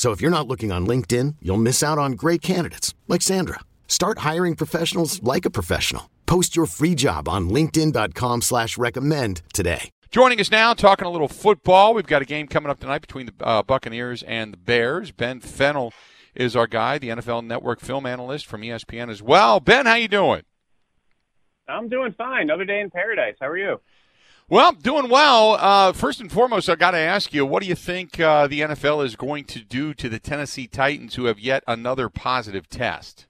So if you're not looking on LinkedIn, you'll miss out on great candidates like Sandra. Start hiring professionals like a professional. Post your free job on LinkedIn.com slash recommend today. Joining us now, talking a little football. We've got a game coming up tonight between the uh, Buccaneers and the Bears. Ben Fennell is our guy, the NFL Network film analyst from ESPN as well. Ben, how you doing? I'm doing fine. Another day in paradise. How are you? Well, doing well. Uh, first and foremost, I got to ask you, what do you think uh, the NFL is going to do to the Tennessee Titans, who have yet another positive test?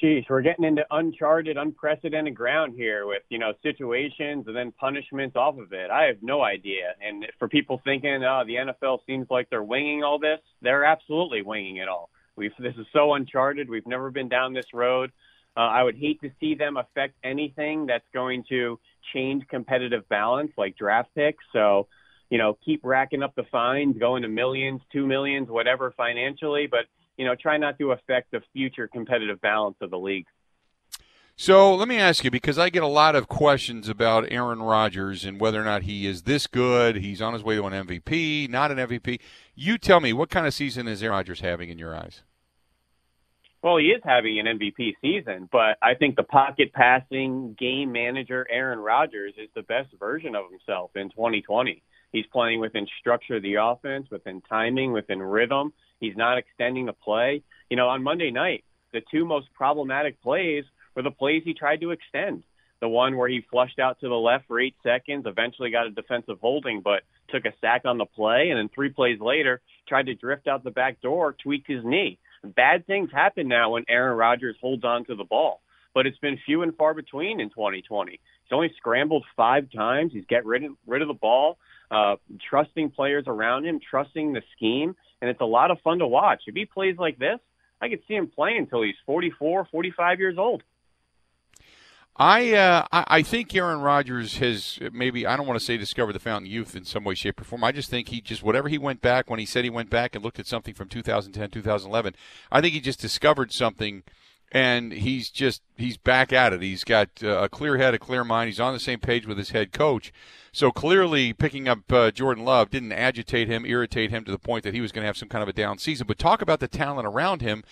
Sheesh, we're getting into uncharted, unprecedented ground here with you know situations and then punishments off of it. I have no idea. And for people thinking, oh, the NFL seems like they're winging all this, they're absolutely winging it all. We've this is so uncharted. We've never been down this road. Uh, I would hate to see them affect anything that's going to change competitive balance, like draft picks. So, you know, keep racking up the fines, going to millions, two millions, whatever financially, but you know, try not to affect the future competitive balance of the league. So let me ask you, because I get a lot of questions about Aaron Rodgers and whether or not he is this good. He's on his way to an MVP, not an MVP. You tell me, what kind of season is Aaron Rodgers having in your eyes? Well, he is having an MVP season, but I think the pocket passing game manager Aaron Rodgers is the best version of himself in 2020. He's playing within structure of the offense, within timing, within rhythm. He's not extending the play. You know, on Monday night, the two most problematic plays were the plays he tried to extend. The one where he flushed out to the left for eight seconds, eventually got a defensive holding, but took a sack on the play, and then three plays later tried to drift out the back door, tweaked his knee bad things happen now when Aaron Rodgers holds on to the ball, but it's been few and far between in 2020. He's only scrambled five times. He's get rid of, rid of the ball, uh, trusting players around him, trusting the scheme, and it's a lot of fun to watch. If he plays like this, I could see him playing until he's 44, 45 years old. I uh, I think Aaron Rodgers has maybe I don't want to say discovered the fountain youth in some way, shape, or form. I just think he just whatever he went back when he said he went back and looked at something from 2010, 2011. I think he just discovered something, and he's just he's back at it. He's got uh, a clear head, a clear mind. He's on the same page with his head coach. So clearly, picking up uh, Jordan Love didn't agitate him, irritate him to the point that he was going to have some kind of a down season. But talk about the talent around him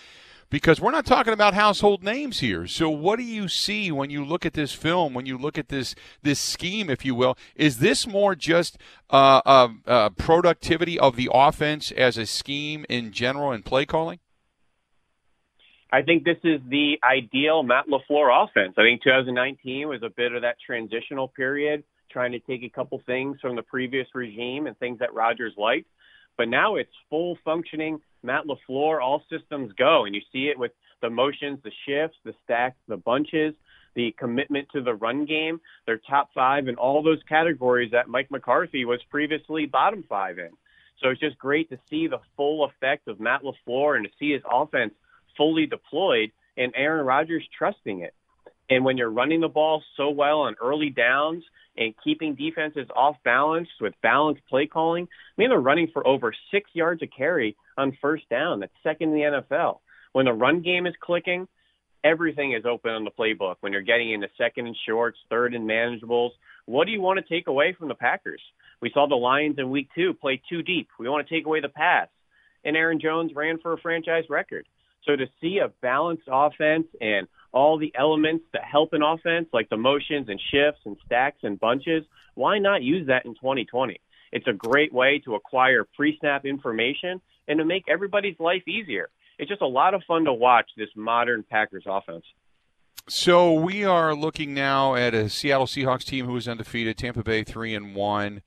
because we're not talking about household names here. So what do you see when you look at this film, when you look at this this scheme, if you will? Is this more just uh, uh, uh, productivity of the offense as a scheme in general and play calling? I think this is the ideal Matt LaFleur offense. I think 2019 was a bit of that transitional period, trying to take a couple things from the previous regime and things that Rodgers liked. But now it's full functioning Matt LaFleur, all systems go. And you see it with the motions, the shifts, the stacks, the bunches, the commitment to the run game. They're top five in all those categories that Mike McCarthy was previously bottom five in. So it's just great to see the full effect of Matt LaFleur and to see his offense fully deployed and Aaron Rodgers trusting it. And when you're running the ball so well on early downs and keeping defenses off balance with balanced play calling, I mean, they're running for over six yards a carry on first down. That's second in the NFL. When the run game is clicking, everything is open on the playbook. When you're getting into second and shorts, third and manageables, what do you want to take away from the Packers? We saw the Lions in week two play too deep. We want to take away the pass. And Aaron Jones ran for a franchise record. So to see a balanced offense and all the elements that help an offense, like the motions and shifts and stacks and bunches, why not use that in 2020? It's a great way to acquire pre snap information and to make everybody's life easier. it's just a lot of fun to watch this modern Packers offense. So we are looking now at a Seattle Seahawks team who is undefeated, Tampa Bay three and one.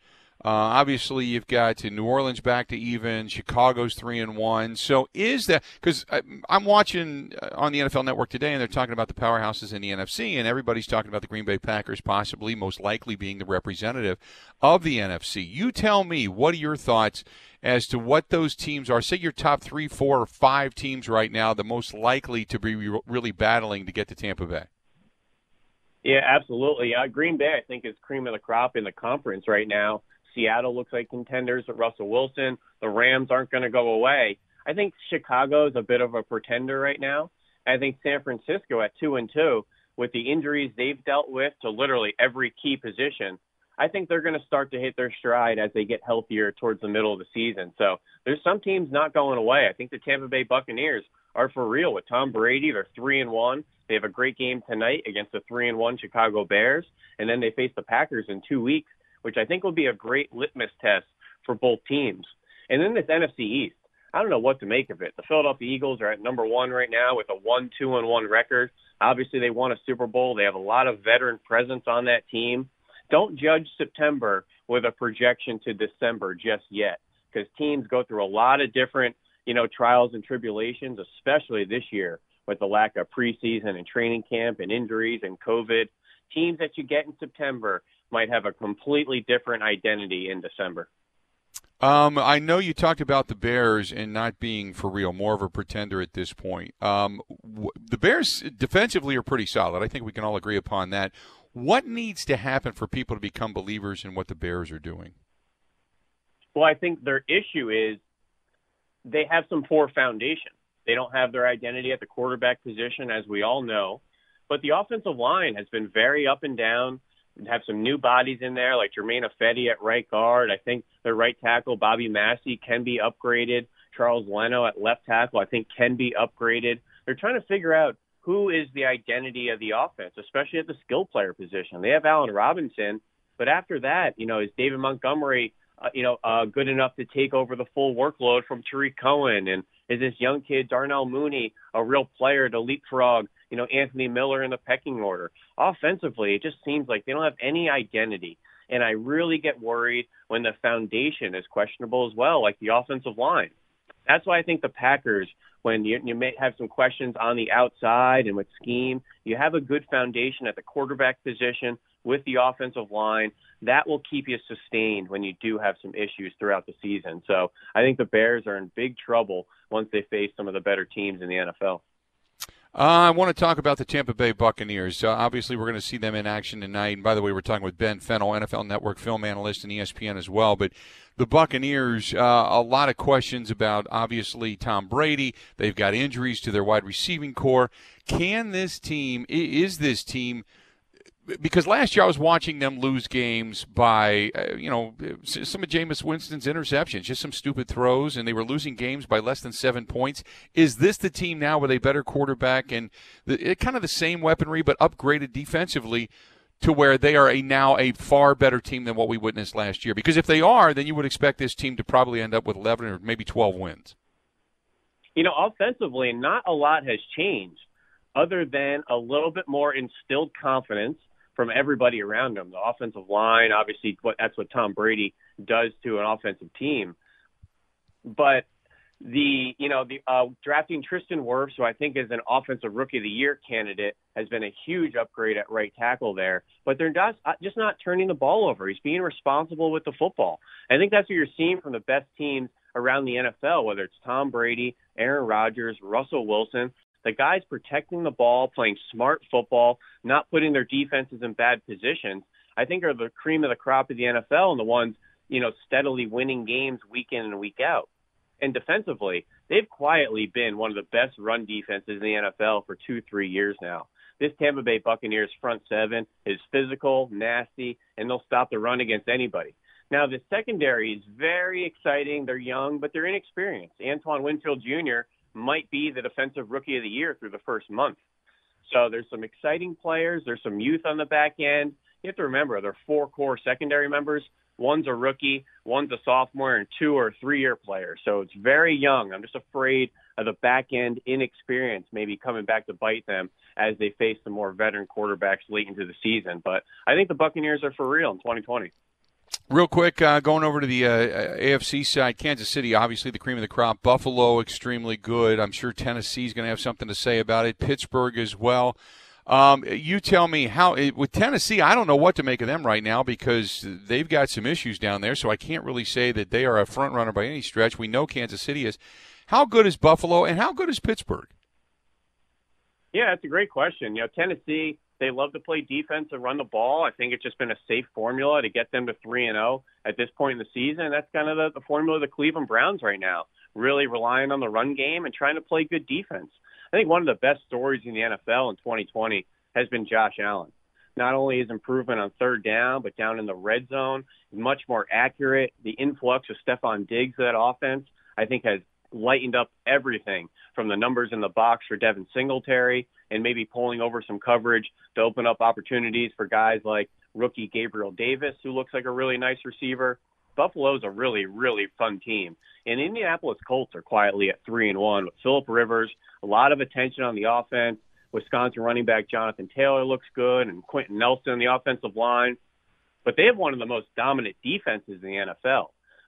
Uh, obviously, you've got New Orleans back to even. Chicago's three and one. So is that because I'm watching uh, on the NFL Network today, and they're talking about the powerhouses in the NFC, and everybody's talking about the Green Bay Packers possibly, most likely, being the representative of the NFC. You tell me, what are your thoughts as to what those teams are? Say your top three, four, or five teams right now, the most likely to be really battling to get to Tampa Bay. Yeah, absolutely. Uh, Green Bay, I think, is cream of the crop in the conference right now. Seattle looks like contenders with Russell Wilson. The Rams aren't going to go away. I think Chicago is a bit of a pretender right now. I think San Francisco at two and two, with the injuries they've dealt with to literally every key position, I think they're going to start to hit their stride as they get healthier towards the middle of the season. So there's some teams not going away. I think the Tampa Bay Buccaneers are for real with Tom Brady. They're three and one. They have a great game tonight against the three and one Chicago Bears, and then they face the Packers in two weeks which I think will be a great litmus test for both teams. And then this NFC East, I don't know what to make of it. The Philadelphia Eagles are at number one right now with a one, two, and one record. Obviously, they won a Super Bowl. They have a lot of veteran presence on that team. Don't judge September with a projection to December just yet, because teams go through a lot of different, you know, trials and tribulations, especially this year with the lack of preseason and training camp and injuries and COVID. Teams that you get in September might have a completely different identity in December. Um, I know you talked about the Bears and not being for real, more of a pretender at this point. Um, w- the Bears defensively are pretty solid. I think we can all agree upon that. What needs to happen for people to become believers in what the Bears are doing? Well, I think their issue is they have some poor foundation. They don't have their identity at the quarterback position, as we all know. But the offensive line has been very up and down have some new bodies in there, like Germain Ifedi at right guard. I think their right tackle, Bobby Massie, can be upgraded. Charles Leno at left tackle, I think, can be upgraded. They're trying to figure out who is the identity of the offense, especially at the skill player position. They have Allen Robinson, but after that, you know, is David Montgomery, uh, you know, uh, good enough to take over the full workload from Tarik Cohen? And is this young kid Darnell Mooney a real player to leapfrog you know, Anthony Miller in the pecking order. Offensively, it just seems like they don't have any identity. And I really get worried when the foundation is questionable as well, like the offensive line. That's why I think the Packers, when you, you may have some questions on the outside and with scheme, you have a good foundation at the quarterback position with the offensive line. That will keep you sustained when you do have some issues throughout the season. So I think the Bears are in big trouble once they face some of the better teams in the NFL. Uh, I want to talk about the Tampa Bay Buccaneers. Uh, obviously, we're going to see them in action tonight. And by the way, we're talking with Ben Fennell, NFL Network film analyst and ESPN as well. But the Buccaneers, uh, a lot of questions about obviously Tom Brady. They've got injuries to their wide receiving corps. Can this team, is this team because last year I was watching them lose games by, uh, you know, some of Jameis Winston's interceptions, just some stupid throws, and they were losing games by less than seven points. Is this the team now with a better quarterback and the, it, kind of the same weaponry but upgraded defensively to where they are a now a far better team than what we witnessed last year? Because if they are, then you would expect this team to probably end up with 11 or maybe 12 wins. You know, offensively, not a lot has changed other than a little bit more instilled confidence – from everybody around him. The offensive line, obviously, what that's what Tom Brady does to an offensive team. But the you know the uh, drafting Tristan Wirfs, who I think is an offensive rookie of the year candidate, has been a huge upgrade at right tackle there. But they're just uh, just not turning the ball over. He's being responsible with the football. I think that's what you're seeing from the best teams around the NFL, whether it's Tom Brady, Aaron Rodgers, Russell Wilson. The guys protecting the ball, playing smart football, not putting their defenses in bad positions, I think are the cream of the crop of the NFL and the ones, you know, steadily winning games week in and week out. And defensively, they've quietly been one of the best run defenses in the NFL for two, three years now. This Tampa Bay Buccaneers front seven is physical, nasty, and they'll stop the run against anybody. Now, the secondary is very exciting. They're young, but they're inexperienced. Antoine Winfield Jr might be the defensive rookie of the year through the first month. So there's some exciting players. There's some youth on the back end. You have to remember, there are four core secondary members. One's a rookie, one's a sophomore, and two or three year players. So it's very young. I'm just afraid of the back end inexperience maybe coming back to bite them as they face the more veteran quarterbacks late into the season. But I think the Buccaneers are for real in 2020. Real quick, uh, going over to the uh, AFC side, Kansas City, obviously the cream of the crop. Buffalo, extremely good. I'm sure Tennessee's going to have something to say about it. Pittsburgh as well. Um, you tell me how with Tennessee. I don't know what to make of them right now because they've got some issues down there. So I can't really say that they are a front runner by any stretch. We know Kansas City is. How good is Buffalo and how good is Pittsburgh? Yeah, that's a great question. You know, Tennessee they love to play defense and run the ball. I think it's just been a safe formula to get them to three and zero oh at this point in the season. That's kind of the, the formula of the Cleveland Browns right now. Really relying on the run game and trying to play good defense. I think one of the best stories in the NFL in 2020 has been Josh Allen. Not only his improvement on third down, but down in the red zone, much more accurate. The influx of Stefon Diggs to that offense, I think, has lightened up everything from the numbers in the box for Devin Singletary and maybe pulling over some coverage to open up opportunities for guys like rookie Gabriel Davis, who looks like a really nice receiver. Buffalo's a really, really fun team. And Indianapolis Colts are quietly at three and one with Philip Rivers, a lot of attention on the offense. Wisconsin running back Jonathan Taylor looks good, and Quenton Nelson on the offensive line. But they have one of the most dominant defenses in the NFL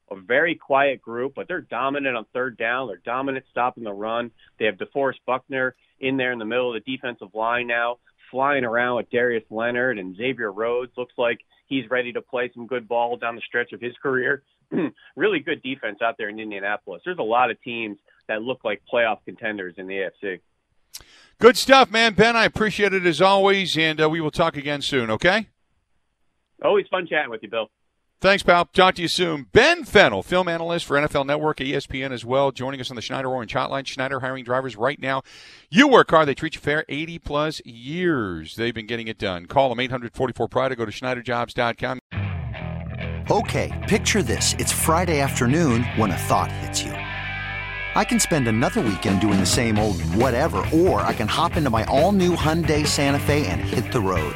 a very quiet group, but they're dominant on third down. They're dominant stopping the run. They have DeForest Buckner in there in the middle of the defensive line now, flying around with Darius Leonard and Xavier Rhodes. Looks like he's ready to play some good ball down the stretch of his career. really good defense out there in Indianapolis. There's a lot of teams that look like playoff contenders in the AFC. Good stuff, man. Ben, I appreciate it as always, and uh, we will talk again soon, okay? Always fun chatting with you, Bill. Thanks, pal. Talk to you soon. Ben Fennell, film analyst for NFL Network, ESPN as well, joining us on the Schneider Orange Hotline. Schneider hiring drivers right now. You work hard, they treat you fair. 80 plus years they've been getting it done. Call them 844 Pride or go to SchneiderJobs.com. Okay, picture this. It's Friday afternoon when a thought hits you. I can spend another weekend doing the same old whatever, or I can hop into my all new Hyundai Santa Fe and hit the road.